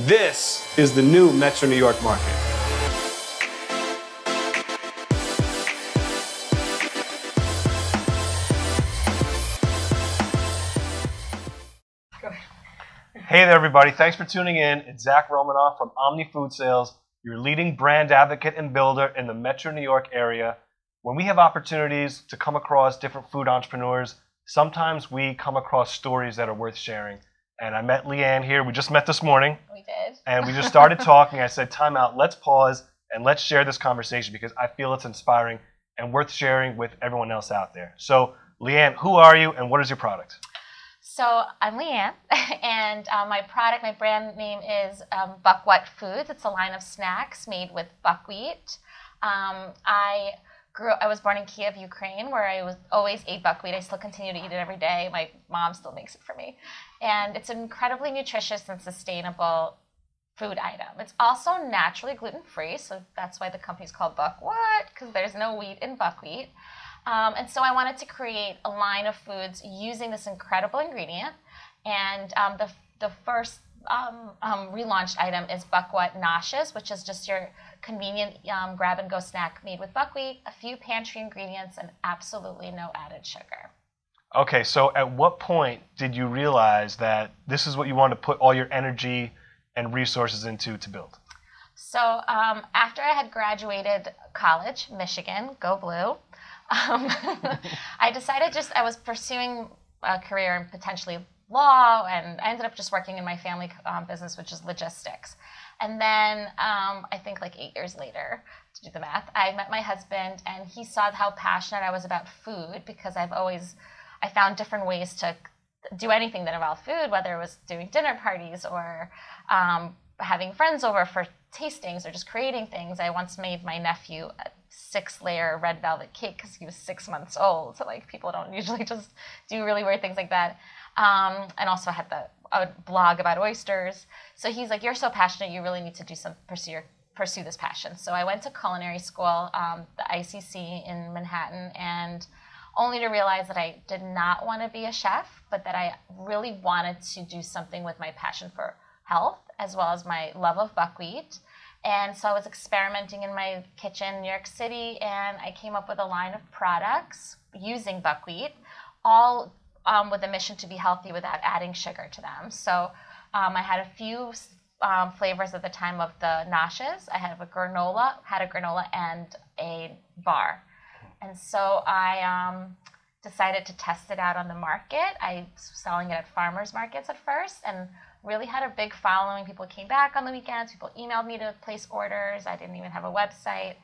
This is the new Metro New York market. Hey there, everybody. Thanks for tuning in. It's Zak Romanoff from Omni Food Sales, your leading brand advocate and builder in the Metro New York area. When we have opportunities to come across different food entrepreneurs, sometimes we come across stories that are worth sharing. And I met Leeann here. We just met this morning. We did. And we just started talking. I said, time out, let's pause and let's share this conversation because I feel it's inspiring and worth sharing with everyone else out there. So, Leeann, who are you and what is your product? So I'm Leeann, and uh, my product, my brand name is um, BuckWHAT Foods. It's a line of snacks made with buckwheat. Um, I grew. I was born in Kiev, Ukraine, where I was always ate buckwheat. I still continue to eat it every day. My mom still makes it for me, and it's an incredibly nutritious and sustainable food item. It's also naturally gluten free, so that's why the company's called BuckWHAT because there's no wheat in buckwheat. Um, and so I wanted to create a line of foods using this incredible ingredient. And um, the, the first um, um relaunched item is buckwheat noshes, which is just your convenient um, grab and go snack made with buckwheat, a few pantry ingredients, and absolutely no added sugar. Okay, so at what point did you realize that this is what you want to put all your energy and resources into to build? So um, after I had graduated college, Michigan, go blue, um, I decided just I was pursuing a career in potentially law, and I ended up just working in my family um, business, which is logistics. And then um, I think like eight years later, to do the math, I met my husband, and he saw how passionate I was about food because I've always I found different ways to do anything that involved food, whether it was doing dinner parties or um, having friends over for tastings or just creating things. I once made my nephew a six layer red velvet cake because he was six months old. So like people don't usually just do really weird things like that. Um, and also I had the a blog about oysters. So he's like, you're so passionate, you really need to do some pursue your, pursue this passion. So I went to culinary school, um, the ICC in Manhattan, and only to realize that I did not want to be a chef, but that I really wanted to do something with my passion for health as well as my love of buckwheat. And so I was experimenting in my kitchen in New York City, and I came up with a line of products using buckwheat, all um, with a mission to be healthy without adding sugar to them. So um, I had a few um, flavors at the time of the noshes. I had a granola, had a granola and a bar. And so I um, decided to test it out on the market. I was selling it at farmers markets at first, and really had a big following. People came back on the weekends. People emailed me to place orders. I didn't even have a website.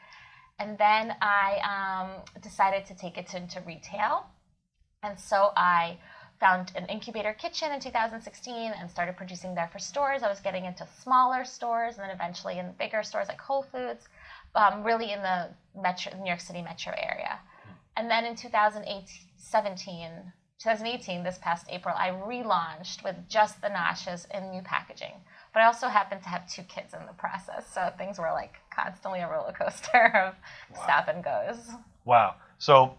And then I um, decided to take it to, into retail. And so I found an incubator kitchen in 2016 and started producing there for stores. I was getting into smaller stores and then eventually in bigger stores like Whole Foods, um, really in the metro, New York City metro area. And then in 2017, 2018, this past April, I relaunched with just the noshes in new packaging. But I also happened to have two kids in the process, so things were like constantly a roller coaster of wow. stop and goes. Wow. So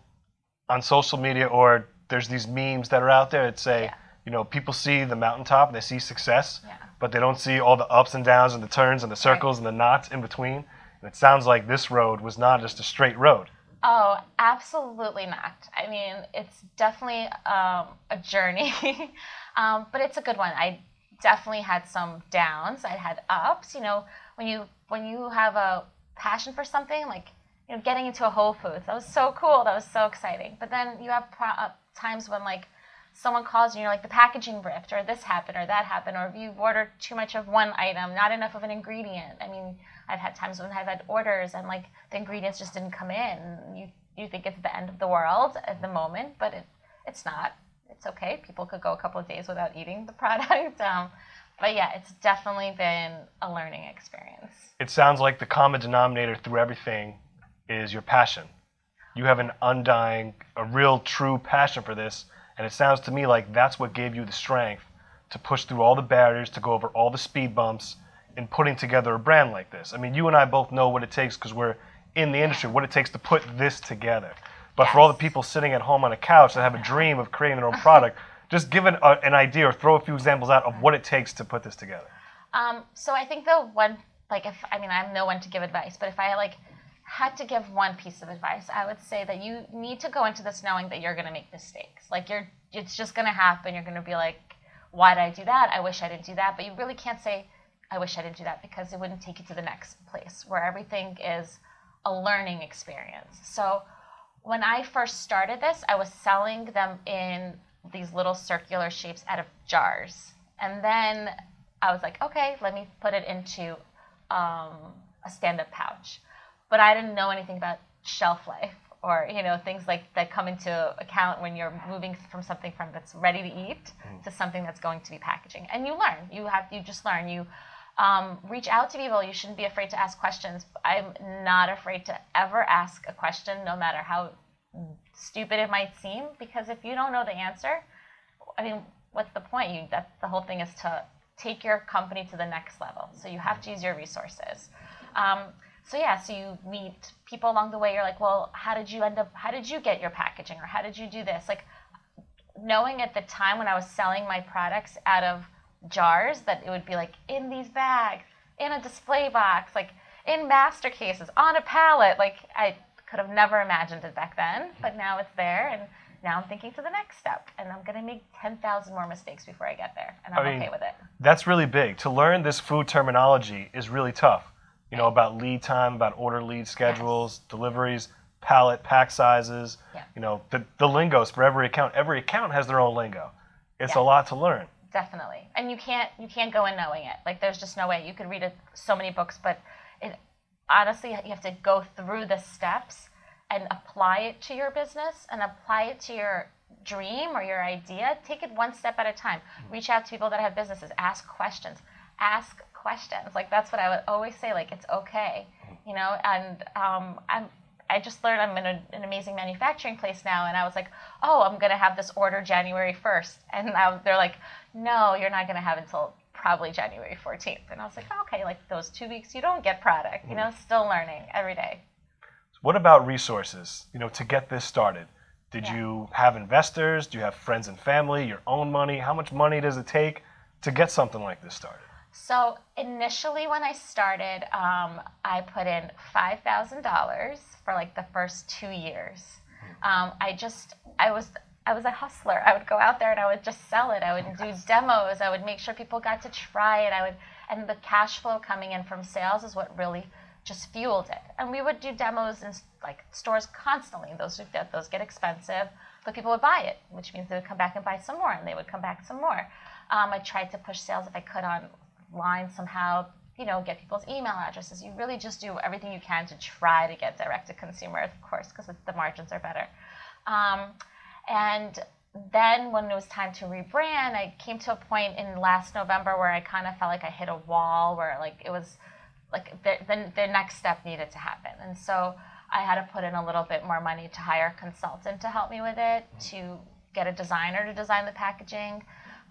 on social media or there's these memes that are out there that say, yeah. you know, people see the mountaintop and they see success, yeah. but they don't see all the ups and downs and the turns and the circles right. and the knots in between. It sounds like this road was not just a straight road. Oh, absolutely not. I mean, it's definitely um, a journey, um, but it's a good one. I definitely had some downs. I had ups. You know, when you when you have a passion for something, like you know, getting into a Whole Foods, that was so cool. That was so exciting. But then you have pro- uh, times when like someone calls you and you're like the packaging ripped or this happened or that happened or you've ordered too much of one item not enough of an ingredient i mean I've had times when I've had orders and like the ingredients just didn't come in. You you think it's the end of the world at the moment, but it it's not. It's okay. People could go a couple of days without eating the product. Um, but yeah, it's definitely been a learning experience. It sounds like the common denominator through everything is your passion. You have an undying, a real true passion for this, and it sounds to me like that's what gave you the strength to push through all the barriers, to go over all the speed bumps, in putting together a brand like this. I mean, you and I both know what it takes because we're in the industry, what it takes to put this together. But yes. for all the people sitting at home on a couch that have a dream of creating their own product, just give an, uh, an idea or throw a few examples out of what it takes to put this together. Um, so I think the one, like, if I mean, I'm no one to give advice, but if I like had to give one piece of advice, I would say that you need to go into this knowing that you're going to make mistakes. Like, you're, it's just going to happen. You're going to be like, why did I do that? I wish I didn't do that. But you really can't say, I wish I didn't do that because it wouldn't take you to the next place where everything is a learning experience. So when I first started this, I was selling them in these little circular shapes out of jars. And then I was like, okay, let me put it into um, a stand-up pouch. But I didn't know anything about shelf life or you know things like that come into account when you're moving from something from that's ready to eat to something that's going to be packaging. And you learn. You have you just learn. You um, reach out to people. You shouldn't be afraid to ask questions. I'm not afraid to ever ask a question, no matter how stupid it might seem, because if you don't know the answer, I mean, what's the point? You that the whole thing is to take your company to the next level. So you have to use your resources. Um, so yeah, so you meet people along the way. You're like, well, how did you end up? How did you get your packaging, or how did you do this? Like knowing at the time when I was selling my products out of jars that it would be like in these bags, in a display box, like in master cases, on a pallet. Like I could have never imagined it back then, but now it's there and now I'm thinking to the next step, and I'm gonna make 10,000 more mistakes before I get there, and I'm I mean, okay with it. That's really big. To learn this food terminology is really tough. You know, about lead time, about order lead schedules, deliveries, pallet, pack sizes, Yeah. you know, the, the lingos for every account. Every account has their own lingo. It's Yeah. a lot to learn. Definitely, and you can't you can't go in knowing it. Like there's just no way. You could read it, so many books, but it honestly you have to go through the steps and apply it to your business and apply it to your dream or your idea. Take it one step at a time. Mm-hmm. Reach out to people that have businesses. Ask questions. Ask questions. Like that's what I would always say. Like it's okay, you know. And um, I'm I just learned I'm in a, an amazing manufacturing place now, and I was like, oh, I'm gonna have this order January 1st, and I, they're like, no, you're not gonna have until probably January 14th, and I was like, okay, like those two weeks you don't get product, you know, still learning every day. What about resources? You know, to get this started, did Yeah. you have investors? Do you have friends and family? Your own money? How much money does it take to get something like this started? So initially, when I started, um, I put in five thousand dollars for like the first two years. Um, I just, I was, I was a hustler. I would go out there and I would just sell it. I would do demos. I would make sure people got to try it. I would, and the cash flow coming in from sales is what really just fueled it. And we would do demos in like stores constantly. Those those get expensive, but people would buy it, which means they would come back and buy some more, and they would come back some more. Um, I tried to push sales if I could online somehow. You know, get people's email addresses. You really just do everything you can to try to get direct to consumer, of course, because the margins are better. Um, and then when it was time to rebrand, I came to a point in last November where I kind of felt like I hit a wall where like it was like the, the, the next step needed to happen. And so I had to put in a little bit more money to hire a consultant to help me with it, to get a designer to design the packaging.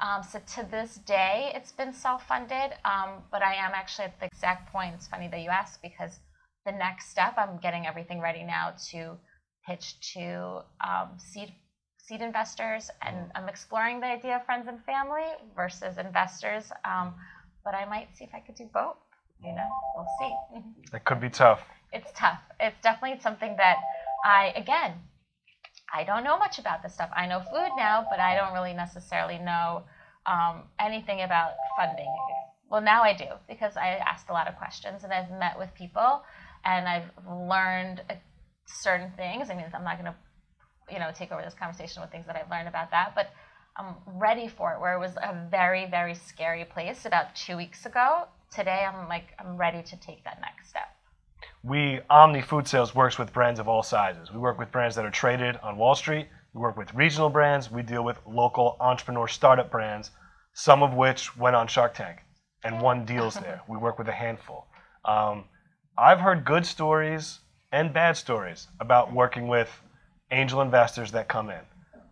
Um, so to this day, it's been self-funded, um, but I am actually at the exact point. It's funny that you asked because the next step, I'm getting everything ready now to pitch to um, seed seed investors, and I'm exploring the idea of friends and family versus investors. Um, but I might see if I could do both. You know, we'll see. That could be tough. It's tough. It's definitely something that I again I don't know much about this stuff. I know food now, but I don't really necessarily know um, anything about funding. Well, now I do because I asked a lot of questions and I've met with people and I've learned certain things. I mean, I'm not going to, you know, take over this conversation with things that I've learned about that, but I'm ready for it. Where it was a very, very scary place about two weeks ago. Today, I'm like, I'm ready to take that next step. We Omni Food Sales works with brands of all sizes. We work with brands that are traded on Wall Street. We work with regional brands. We deal with local entrepreneur startup brands, some of which went on Shark Tank and won deals there. We work with a handful. Um, I've heard good stories and bad stories about working with angel investors that come in.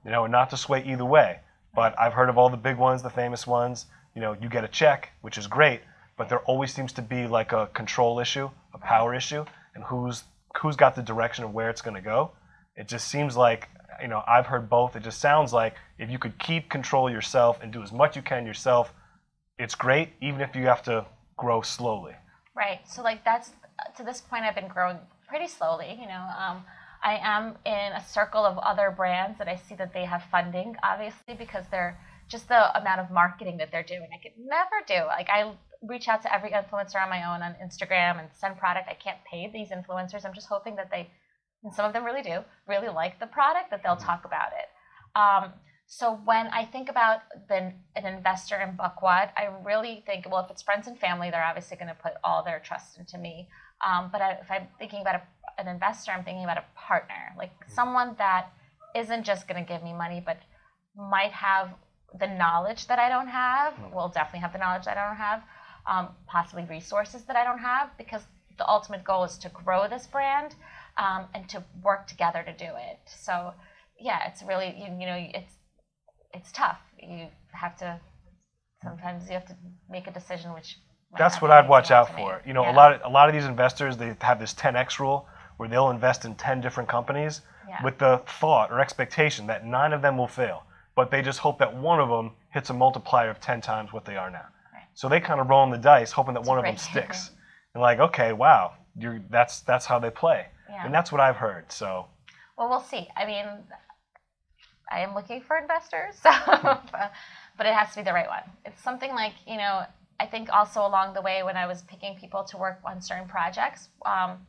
You know, not to sway either way, but I've heard of all the big ones, the famous ones. You know, you get a check, which is great, but there always seems to be like a control issue, a power issue, and who's who's got the direction of where it's going to go. It just seems like you know I've heard both. It just sounds like if you could keep control yourself and do as much you can yourself, it's great, even if you have to grow slowly. Right. So like that's to this point, I've been growing pretty slowly. You know, um, I am in a circle of other brands that I see that they have funding, obviously, because they're just the amount of marketing that they're doing. I could never do. Like I reach out to every influencer on my own on Instagram and send product. I can't pay these influencers. I'm just hoping that they, and some of them really do, really like the product that they'll talk about it. Um, so when I think about the, an investor in BuckWHAT, I really think, well, if it's friends and family, they're obviously going to put all their trust into me. Um, but I, if I'm thinking about a, an investor, I'm thinking about a partner, like someone that isn't just going to give me money, but might have the knowledge that I don't have. Will definitely have the knowledge that I don't have. Um, possibly resources that I don't have, because the ultimate goal is to grow this brand um, and to work together to do it. So yeah, it's really you, you know it's it's tough. You have to sometimes you have to make a decision which. That's what I'd watch out for. You know, Yeah. a lot of a lot of these investors they have this 10x rule where they'll invest in 10 different companies Yeah. with the thought or expectation that nine of them will fail, but they just hope that one of them hits a multiplier of 10 times what they are now. Right. So they kind of roll on the dice hoping that one of them sticks. And like, okay, wow, you're, that's that's how they play. Yeah. And that's what I've heard. So Well, we'll see. I mean, I am looking for investors, so, but it has to be the right one. It's something like you know. I think also along the way when I was picking people to work on certain projects, um,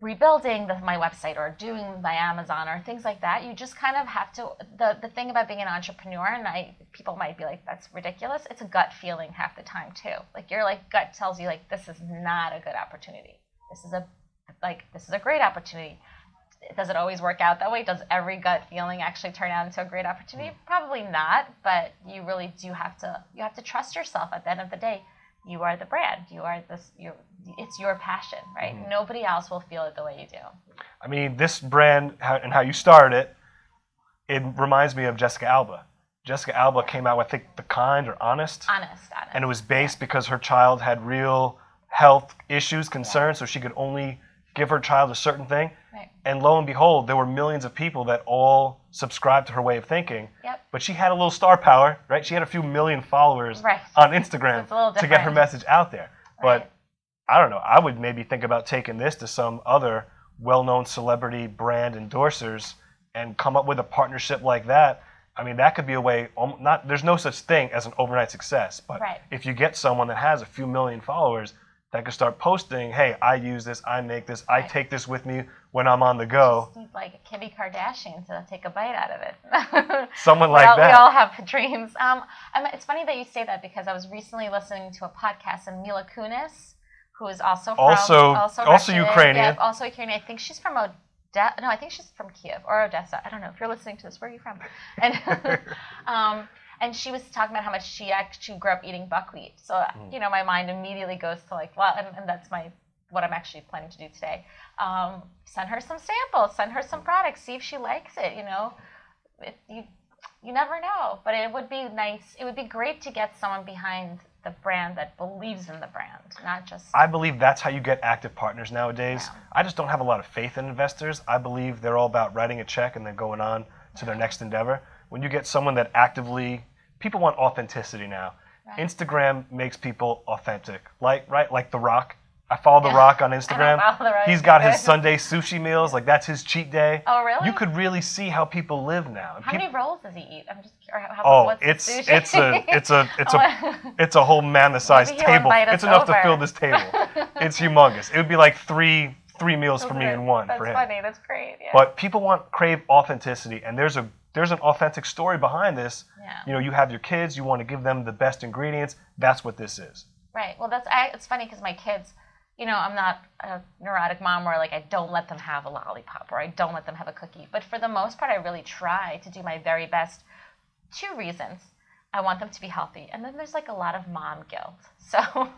rebuilding the, my website or doing my Amazon or things like that, you just kind of have to. The the thing about being an entrepreneur, and I people might be like, that's ridiculous. It's a gut feeling half the time too. Like your like gut tells you like this is not a good opportunity. This is a like this is a great opportunity does it always work out that way? Does every gut feeling actually turn out into a great opportunity? Mm. Probably not, but you really do have to you have to trust yourself at the end of the day. You are the brand. You are this you it's your passion, right? Mm-hmm. Nobody else will feel it the way you do. I mean, this brand and how you started it, it reminds me of Jessica Alba. Jessica Alba came out with I think The Kind or Honest. Honest, honest. and it was based because her child had real health issues, concerns, so she could only give her child a certain thing. Right. And lo and behold, there were millions of people that all subscribed to her way of thinking. Yep. But she had a little star power, right? She had a few million followers Right. on Instagram to get her message out there. Right. But I don't know. I would maybe think about taking this to some other well-known celebrity brand endorsers and come up with a partnership like that. I mean, that could be a way. um, Not there's no such thing as an overnight success, but if you get someone that has a few million followers that could start posting, "Hey, I use this. I make this. I take this with me when I'm on the go." Just like Kimmy Kardashian to take a bite out of it. Someone we like all, that. We all have dreams. Um, it's funny that you say that because I was recently listening to a podcast and Mila Kunis, who is also from, Also- also Russian, Ukrainian. Yeah, also Ukrainian. I think she's from Odessa. No, I think she's from Kiev or Odessa. I don't know. If you're listening to this, where are you from? And um, and she was talking about how much she actually grew up eating buckwheat. So Mm. you know, my mind immediately goes to like, well, and, and that's my what I'm actually planning to do today. Um, send her some samples. Send her some products. See if she likes it. You know, it, you you never know. But it would be nice. It would be great to get someone behind the brand that believes in the brand, not just. I believe that's how you get active partners nowadays. Yeah. I just don't have a lot of faith in investors. I believe they're all about writing a check and then going on to their next endeavor. When you get someone that actively, people want authenticity now. Right. Instagram makes people authentic, like right, like The Rock. I follow The Yeah. Rock on Instagram. The He's got his. Sunday sushi meals, like that's his cheat day. Oh, really? You could really see how people live now. How peop- many rolls does he eat? I'm just. Or how, Oh, what's it's it's a it's a it's a it's a whole man-the-sized table. It's enough to fill this table. it's humongous. It would be like three three meals for me in one That's for him. That's funny. That's great. Yeah. But people want crave authenticity, and there's a there's an authentic story behind this. Yeah. You know, you have your kids, you want to give them the best ingredients. That's what this is. Right. Well, that's I, it's funny because my kids, you know, I'm not a neurotic mom where like I don't let them have a lollipop or I don't let them have a cookie. But for the most part, I really try to do my very best. Two reasons. I want them to be healthy, and then there's like a lot of mom guilt. So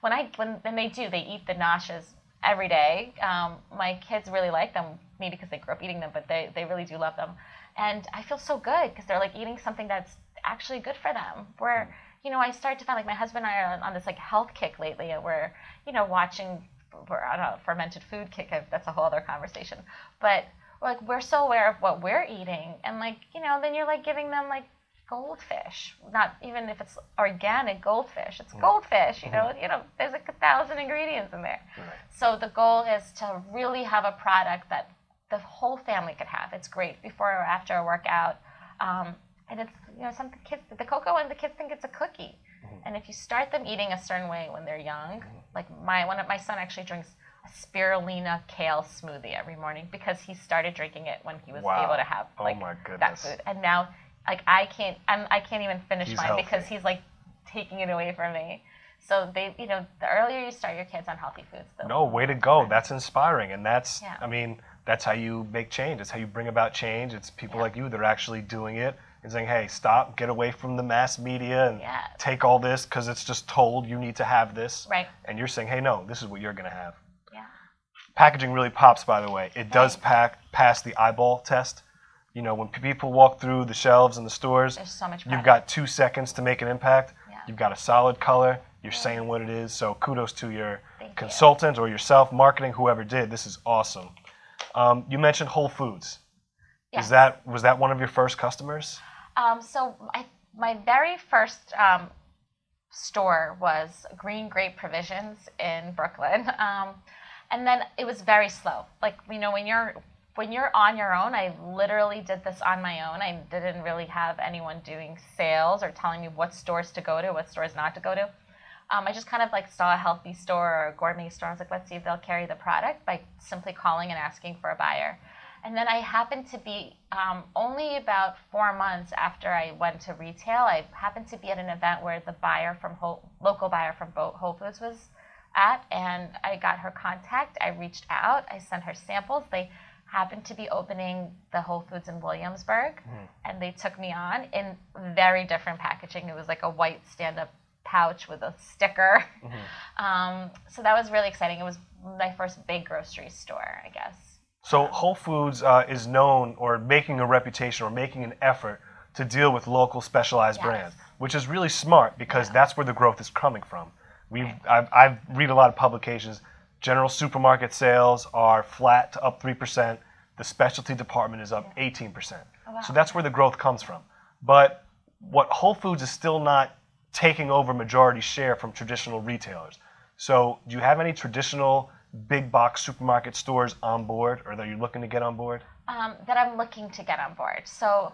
when I when when they do, they eat the noshes every day. Um, my kids really like them, maybe because they grew up eating them, but they they really do love them, and I feel so good because they're like eating something that's actually good for them. Where mm. you know, I started to find like my husband and I are on, on this like health kick lately, and we're you know watching we're on a fermented food kick. That's a whole other conversation. But like we're so aware of what we're eating, and like you know, then you're like giving them like goldfish. Not even if it's organic goldfish. It's mm. goldfish. You know, mm-hmm. you know, there's like a thousand ingredients in there. So the goal is to really have a product that the whole family could have. It's great before or after a workout, um, and it's you know some kids the cocoa and the kids think it's a cookie. And if you start them eating a certain way when they're young, like my one of my son actually drinks a spirulina kale smoothie every morning because he started drinking it when he was Wow. able to have Oh like my that food. And now like I can't I'm, I can't even finish He's mine because he's like taking it away from me. So they you know the earlier you start your kids on healthy foods, the No, way to go. That's inspiring. And that's, Yeah. I mean, that's how you make change. It's how you bring about change. It's people Yeah. like you that are actually doing it and saying, hey, stop, get away from the mass media and Yeah. take all this because it's just told you need to have this. Right. And you're saying, hey, no, this is what you're going to have. Yeah. Packaging really pops, by the way. It does pack pass the eyeball test. You know, when people walk through the shelves in the stores, There's so much you've got two seconds to make an impact. Yeah. You've got a solid color. You're saying what it is. So kudos to your Thank you. consultant or yourself, marketing, whoever did. This is awesome. Um, you mentioned Whole Foods. Yes. Is that was that one of your first customers? Um, so I, my very first um, store was Green Grape Provisions in Brooklyn, um, and then it was very slow. Like you know, when you're when you're on your own, I literally did this on my own. I didn't really have anyone doing sales or telling me what stores to go to, what stores not to go to. Um, I just kind of like saw a healthy store or a gourmet store. I was like, let's see if they'll carry the product by simply calling and asking for a buyer. And then I happened to be um, only about four months after I went to retail. I happened to be at an event where the buyer from Whole, local buyer from Whole Foods was at, and I got her contact. I reached out. I sent her samples. They happened to be opening the Whole Foods in Williamsburg, and they took me on in very different packaging. It was like a white stand-up pouch with a sticker. Um, so that was really exciting. It was my first big grocery store, I guess. So Whole Foods uh, is known or making a reputation or making an effort to deal with local specialized Yes. brands, which is really smart because that's where the growth is coming from. We've I've, I've read a lot of publications. General supermarket sales are flat to up three percent. The specialty department is up eighteen percent. So that's where the growth comes from. But what Whole Foods is still not taking over majority share from traditional retailers. So do you have any traditional big box supermarket stores on board, or that you're looking to get on board? um, that I'm looking to get on board. So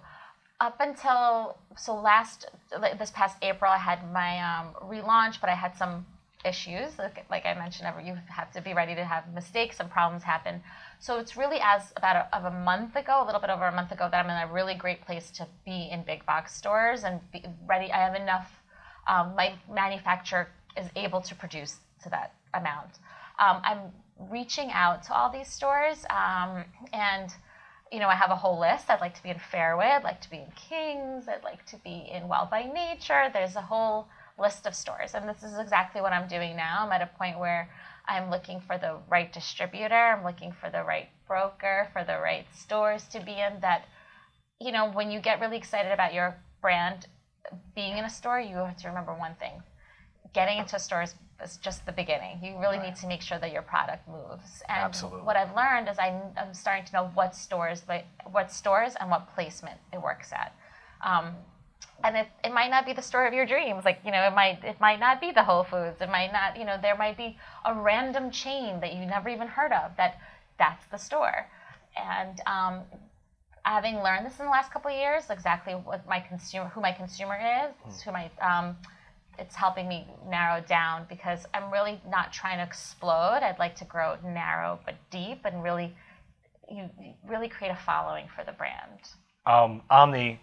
up until so last this past April, I had my um, relaunch, but I had some issues. Like, like I mentioned, you have to be ready to have mistakes and problems happen. So it's really as about a, of a month ago, a little bit over a month ago, that I'm in a really great place to be in big box stores and be ready. I have enough. Um, my manufacturer is able to produce to that amount. Um, I'm reaching out to all these stores um, and you know, I have a whole list. I'd like to be in Fairway. I'd like to be in Kings. I'd like to be in Well by Nature. There's a whole list of stores. And this is exactly what I'm doing now. I'm at a point where I'm looking for the right distributor. I'm looking for the right broker, for the right stores to be in that, you know, when you get really excited about your brand being in a store, you have to remember one thing. Getting into a store is, just the beginning. You really need to make sure that your product moves. And Absolutely. what I've learned is I, I'm starting to know what stores, like what stores and what placement it works at. Um, and it, it might not be the store of your dreams. Like, you know, it might it might not be the Whole Foods. It might not, you know, there might be a random chain that you never even heard of that that's the store. And um, having learned this in the last couple of years, exactly what my consumer, who my consumer is, who my, um, it's helping me narrow down because I'm really not trying to explode. I'd like to grow narrow but deep and really, you you really create a following for the brand. Um, Omni,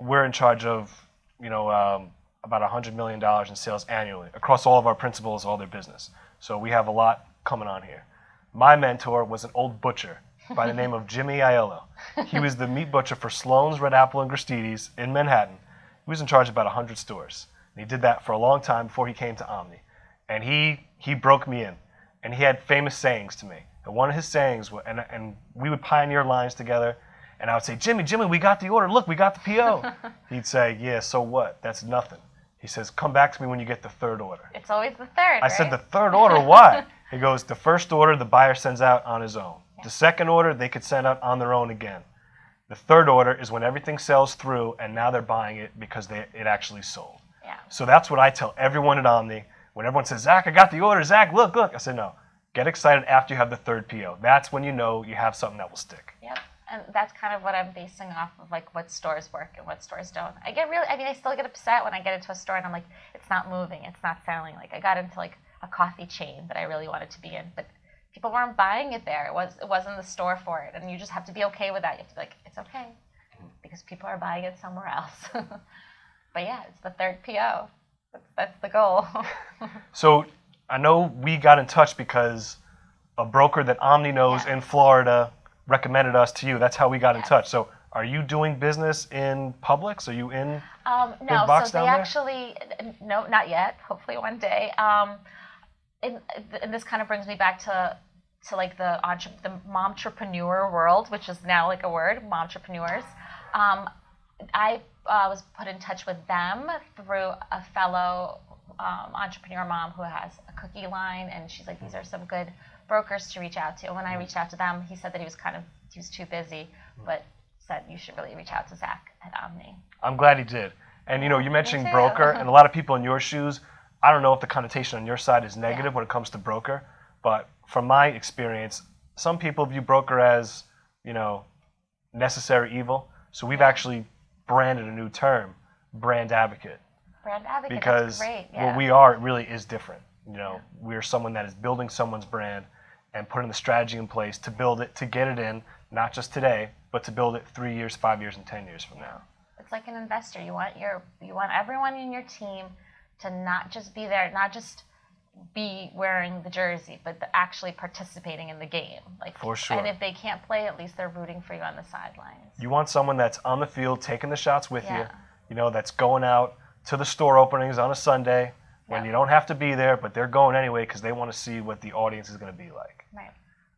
we're in charge of, you know, um, about $100 million in sales annually across all of our principals, all their business. So we have a lot coming on here. My mentor was an old butcher by the name of Jimmy Aiello. He was the meat butcher for Sloan's, Red Apple, and Gristedes in Manhattan. He was in charge of about 100 stores. And he did that for a long time before he came to Omni. And he, he broke me in. And he had famous sayings to me. And one of his sayings, was, and, and we would pioneer lines together. And I would say, Jimmy, Jimmy, we got the order. Look, we got the PO. He'd say, Yeah, so what? That's nothing. He says, Come back to me when you get the third order. It's always the third. I said. The third order? Why? he goes, The first order the buyer sends out on his own. The second order they could send out on their own again. The third order is when everything sells through and now they're buying it because they, it actually sold. Yeah. So that's what I tell everyone at Omni. When everyone says, Zak, I got the order, Zak, look, look. I said, no, get excited after you have the third PO. That's when you know you have something that will stick. Yep. And that's kind of what I'm basing off of, like what stores work and what stores don't. I get really, I mean, I still get upset when I get into a store and I'm like, it's not moving, it's not selling. Like I got into like a coffee chain that I really wanted to be in, but people weren't buying it there. It was, it wasn't the store for it, and you just have to be okay with that. You have to be like, it's okay, because people are buying it somewhere else. but yeah, it's the third PO. That's, that's the goal. So I know we got in touch because a broker that Omni knows Yeah. in Florida recommended us to you. That's how we got in touch. So are you doing business in Publix? Are you in? Um, no, box so they down there? actually, no, not yet. Hopefully one day. Um, and, and this kind of brings me back to to like the entre- the world, which is now like a word, momtrepreneurs. Um, I uh, was put in touch with them through a fellow um, entrepreneur mom who has a cookie line, and she's like, these are some good brokers to reach out to. And when I reached out to them, he said that he was kind of he was too busy, but said you should really reach out to Zak at Omni. I'm glad he did. And you know, you mentioned broker, and a lot of people in your shoes. I don't know if the connotation on your side is negative Yeah. when it comes to broker, but from my experience, some people view broker as you know necessary evil. So we've actually branded a new term, brand advocate. Brand advocate. because. Yeah. what we are really is different. You know, we're someone that is building someone's brand and putting the strategy in place to build it, to get it in, not just today, but to build it three years, five years, and ten years from now. it's like an investor. You want your you want everyone in your team to not just be there, not just be wearing the jersey, but the, actually participating in the game. Like For sure. And if they can't play, at least they're rooting for you on the sidelines. You want someone that's on the field taking the shots with you, Yeah. you know, that's going out to the store openings on a Sunday when Yeah. you don't have to be there, but they're going anyway because they want to see what the audience is going to be like. Right.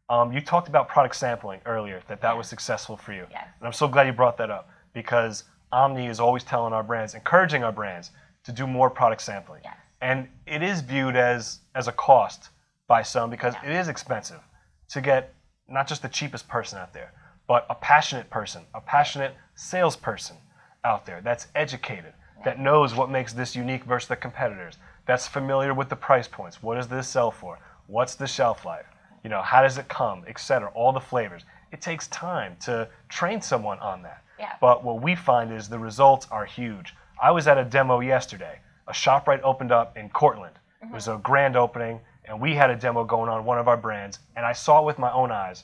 Um, you talked about product sampling earlier, that that Yeah. was successful for you. Yes. And I'm so glad you brought that up because Omni is always telling our brands, encouraging our brands to do more product sampling. Yes. And it is viewed as, as a cost by some because Yeah. it is expensive to get not just the cheapest person out there, but a passionate person, a passionate salesperson out there that's educated, that knows what makes this unique versus the competitors, that's familiar with the price points. What does this sell for? What's the shelf life? You know, how does it come, etc. All the flavors. It takes time to train someone on that. Yeah. But what we find is the results are huge. I was at a demo yesterday. A ShopRite opened up in Cortland. It was a grand opening, and we had a demo going on one of our brands, and I saw it with my own eyes.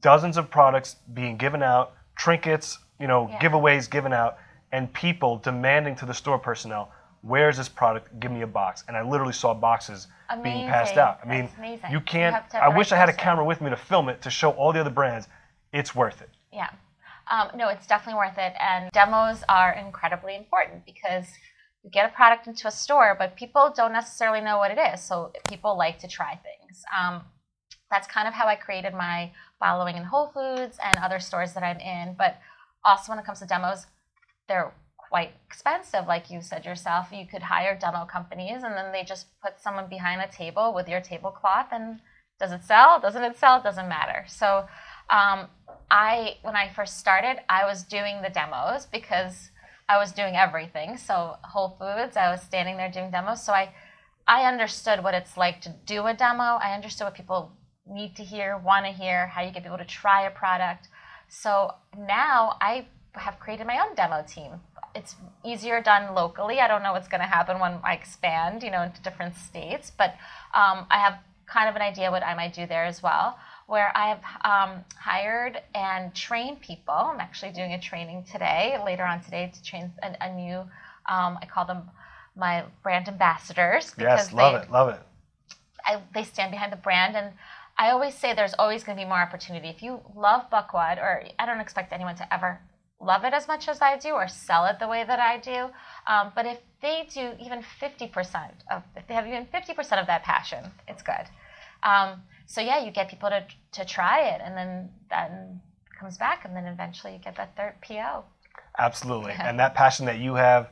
Dozens of products being given out, trinkets, you know, Yeah. giveaways given out, and people demanding to the store personnel, "Where's this product? Give me a box." And I literally saw boxes being passed out. I mean, amazing. you You can't. have have I wish I had a camera with me to film it to show all the other brands. It's worth it. Yeah. Um, no, it's definitely worth it. And demos are incredibly important because you get a product into a store, but people don't necessarily know what it is. So people like to try things. Um, that's kind of how I created my following in Whole Foods and other stores that I'm in. But also, when it comes to demos, they're quite expensive, like you said yourself. You could hire demo companies, and then they just put someone behind a table with your tablecloth, and does it sell? Doesn't it sell? Doesn't matter. So, um, I when I first started, I was doing the demos because I was doing everything. So Whole Foods, I was standing there doing demos. So I I understood what it's like to do a demo. I understood what people need to hear, want to hear, how you get people to try a product. So now I have created my own demo team. It's easier done locally. I don't know what's going to happen when I expand, you know, into different states, but um, I have kind of an idea what I might do there as well. Where I've um, hired and trained people. I'm actually doing a training today, later on today, to train a, a new. Um, I call them my brand ambassadors Yes, love they, it, love it. I, they stand behind the brand and i always say there's always going to be more opportunity if you love BuckWHAT or i don't expect anyone to ever love it as much as i do or sell it the way that i do um, but if they do even 50% of if they have even 50% of that passion it's good um, so yeah you get people to, to try it and then then comes back and then eventually you get that third po Absolutely. And that passion that you have,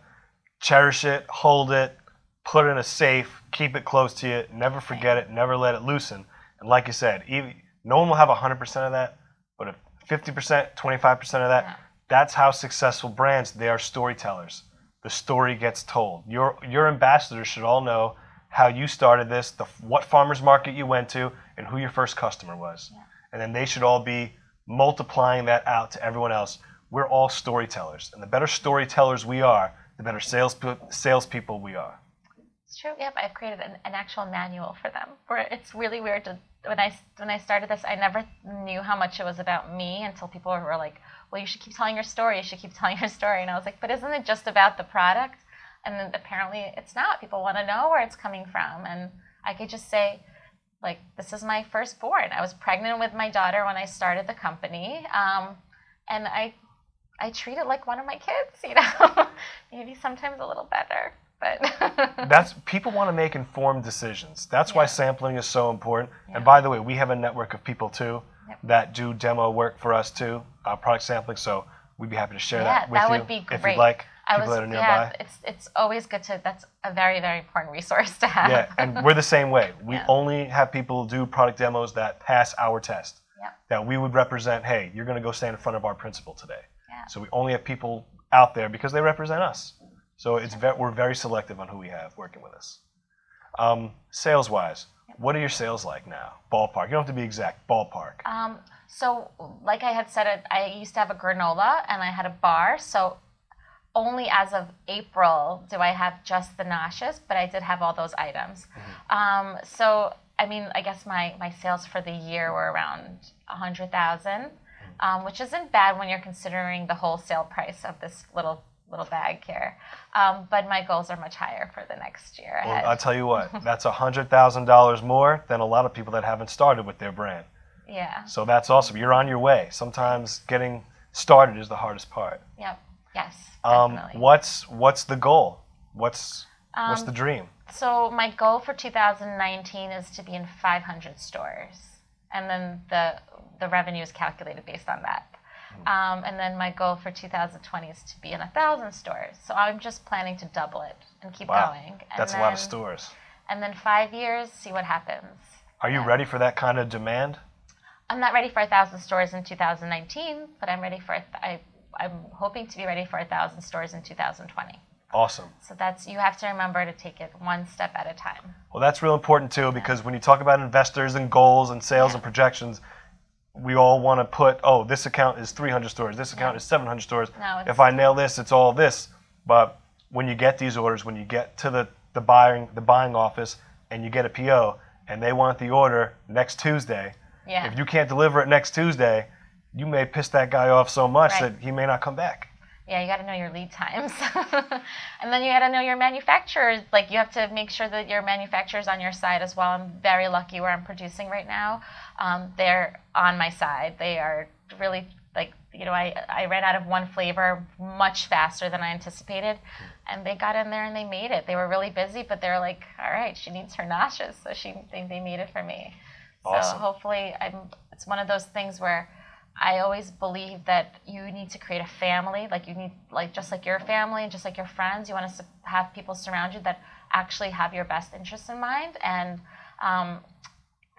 cherish it, hold it, put it in a safe, keep it close to you, never forget it, never let it loosen. And like you said, even, no one will have 100% of that, but if 50%, 25% of that, Yeah. That's how successful brands, they are storytellers. The story gets told. Your your ambassadors should all know how you started this, the what farmers market you went to, and who your first customer was. And then they should all be multiplying that out to everyone else. We're all storytellers, and the better storytellers we are, the better sales salespeople we are. It's true. Yep, I've created an, an actual manual for them. Where it's really weird to when I when I started this, I never knew how much it was about me until people were like, "Well, you should keep telling your story. You should keep telling your story." And I was like, "But isn't it just about the product?" And then apparently, it's not. People want to know where it's coming from, and I could just say, like, "This is my firstborn. I was pregnant with my daughter when I started the company, um, and I I treat it like one of my kids. You know, maybe sometimes a little better." But that's people want to make informed decisions. That's why sampling is so important. Yeah. And by the way, we have a network of people too Yep. that do demo work for us too, uh, product sampling. So we'd be happy to share Yeah, that with that you would be if you'd like. I People was that are yeah, it's it's always good to that's a very very important resource to have. Yeah, and we're the same way. We Yeah. only have people do product demos that pass our test. Yeah. That we would represent. Hey, you're going to go stand in front of our principal today. Yeah. So we only have people out there because they represent us. So it's ve- we're very selective on who we have working with us. Um, sales wise, what are your sales like now? Ballpark. You don't have to be exact. Ballpark. Um, so, like I had said, I used to have a granola and I had a bar. So, only as of April do I have just the noshes, but I did have all those items. Um, so, I mean, I guess my, my sales for the year were around a hundred thousand, um, which isn't bad when you're considering the wholesale price of this little little bag here. Um, but my goals are much higher for the next year. Well, I'll tell you what. That's hundred thousand dollars more than a lot of people that haven't started with their brand. yeah. So that's awesome. You're on your way. Sometimes getting started is the hardest part. Yep. Yes. Um, Definitely. what's what's the goal? What's what's Um, the dream? So my goal for 2019 is to be in 500 stores, and then the the revenue is calculated based on that. Um, and then my goal for 2020 is to be in a thousand stores. So I'm just planning to double it and keep Wow, going. And That's then, a lot of stores. And then five years, see what happens. Are you ready for that kind of demand? I'm not ready for a thousand stores in 2019, but I'm ready for. a th- I, I'm hoping to be ready for a thousand stores in 2020. Awesome. So that's you have to remember to take it one step at a time. Well, that's real important too because when you talk about investors and goals and sales Yeah. and projections, we all want to put, oh, this account is 300 stores, this account No. is 700 stores. No, if I nail this, it's all this. But when you get these orders, when you get to the, the buying the buying office and you get a PO and they want the order next Tuesday, Yeah. if you can't deliver it next Tuesday, you may piss that guy off so much Right. that he may not come back. Yeah, you got to know your lead times. and then you got to know your manufacturers. Like, you have to make sure that your manufacturer's on your side as well. I'm very lucky where I'm producing right now. Um, they're on my side. They are really, like, you know, I, I ran out of one flavor much faster than I anticipated. And they got in there and they made it. They were really busy, but they're like, all right, she needs her noshes. So she, they, they made it for me. Awesome. So hopefully, I'm, it's one of those things where I always believe that you need to create a family. Like you need, like just like your family and just like your friends, you want to have people surround you that actually have your best interests in mind. And um,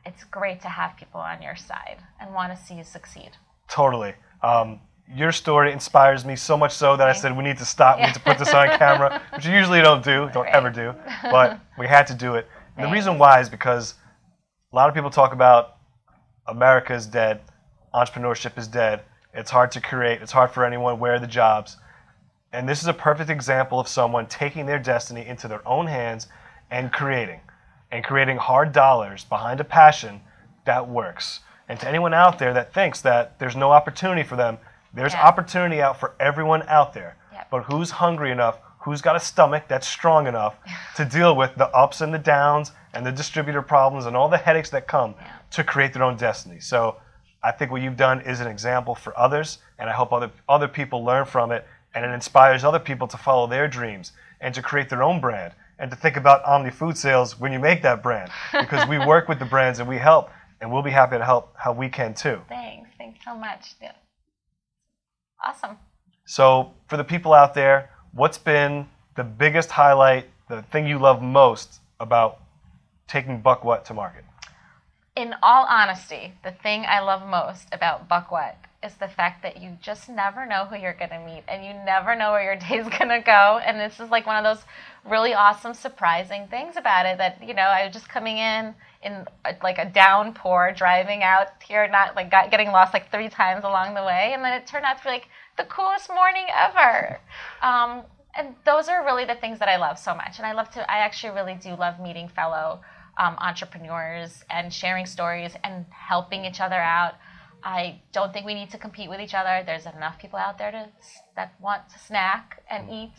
it's great to have people on your side and want to see you succeed. Totally. Um, your story inspires me so much so that I said we need to stop. We need to put this on camera, which you usually don't do, don't Right. ever do, but we had to do it. And the reason why is because a lot of people talk about America is dead, entrepreneurship is dead. It's hard to create. It's hard for anyone. Where are the jobs? And this is a perfect example of someone taking their destiny into their own hands and creating, and creating hard dollars behind a passion that works. And to anyone out there that thinks that there's no opportunity for them, there's Yeah. opportunity out for everyone out there. But who's hungry enough? Who's got a stomach that's strong enough to deal with the ups and the downs and the distributor problems and all the headaches that come Yeah. to create their own destiny? So I think what you've done is an example for others, and I hope other other people learn from it, and it inspires other people to follow their dreams and to create their own brand and to think about Omni Food Sales when you make that brand, because we work with the brands and we help, and we'll be happy to help how we can too. Thanks. Thanks so much. Yeah. Awesome. So for the people out there, what's been the biggest highlight, the thing you love most about taking BuckWHAT to market? In all honesty, the thing I love most about Buck is the fact that you just never know who you're going to meet and you never know where your day's going to go. And this is like one of those really awesome, surprising things about it that, you know, I was just coming in in a, like a downpour, driving out here, not like got, getting lost like three times along the way. And then it turned out to be like the coolest morning ever. Um, and those are really the things that I love so much. And I love to, I actually really do love meeting fellow um, entrepreneurs and sharing stories and helping each other out. I don't think we need to compete with each other. There's enough people out there to, that want to snack and Mm-hmm. eat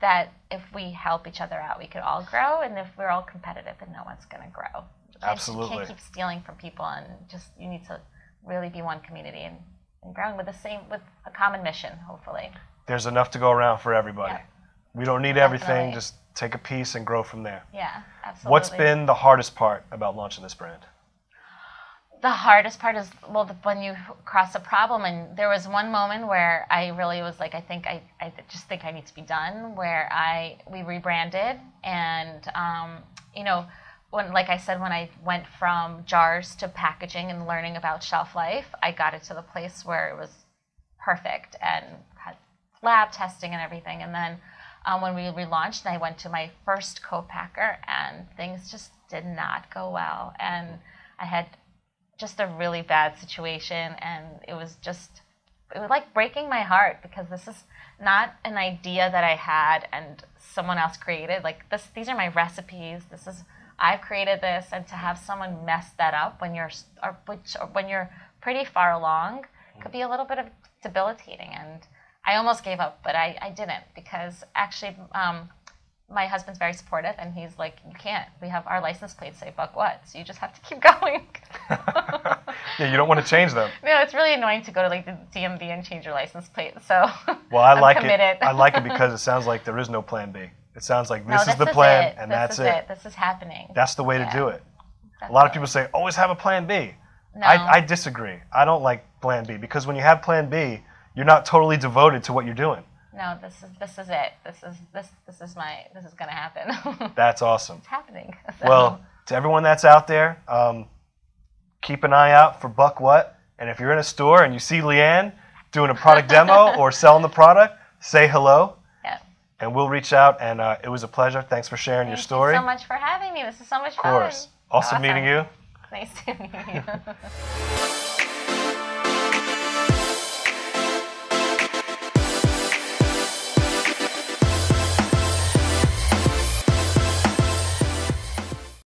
that if we help each other out, we could all grow. And if we're all competitive, then no one's going to grow. Absolutely. You can't keep stealing from people and just, you need to really be one community and, and growing with the same, with a common mission, hopefully. There's enough to go around for everybody. We don't need everything. Definitely. Just take a piece and grow from there. Yeah, absolutely. What's been the hardest part about launching this brand? the hardest part is well the, when you cross a problem and there was one moment where i really was like i think i, I just think i need to be done where i we rebranded and um, you know when like i said when i went from jars to packaging and learning about shelf life i got it to the place where it was perfect and had lab testing and everything and then um, when we relaunched i went to my first co-packer and things just did not go well. And i had just a really bad situation and it was just it was like breaking my heart because this is not an idea that I had and someone else created. Like this these are my recipes. This is I've created this. And to have someone mess that up when you're or, which, or when you're pretty far along could be a little bit of debilitating. And I almost gave up but I, I didn't because actually um, my husband's very supportive and he's like you can't we have our license plates say BuckWHAT so you just have to keep going yeah, you don't want to change them. no it's really annoying to go to like the dmv and change your license plate so Well, I like committed. it. I like it because it sounds like there is no plan B. It sounds like No, this is the plan and this that's is it. this is happening That's the way Yeah. to do it. A lot of people say always have a plan B. no, I, I disagree. I don't like plan B because when you have plan B, you're not totally devoted to what you're doing. no this is this is it this is this this is my this is gonna happen That's awesome. it's happening So, Well, to everyone that's out there, um, keep an eye out for BuckWHAT. And if you're in a store and you see Leeann doing a product demo or selling the product, say hello yeah. and we'll reach out. And uh, it was a pleasure. Thanks for sharing your Thank story. you so much for having me this is so much fun. of course. fun Awesome meeting you. nice to meet you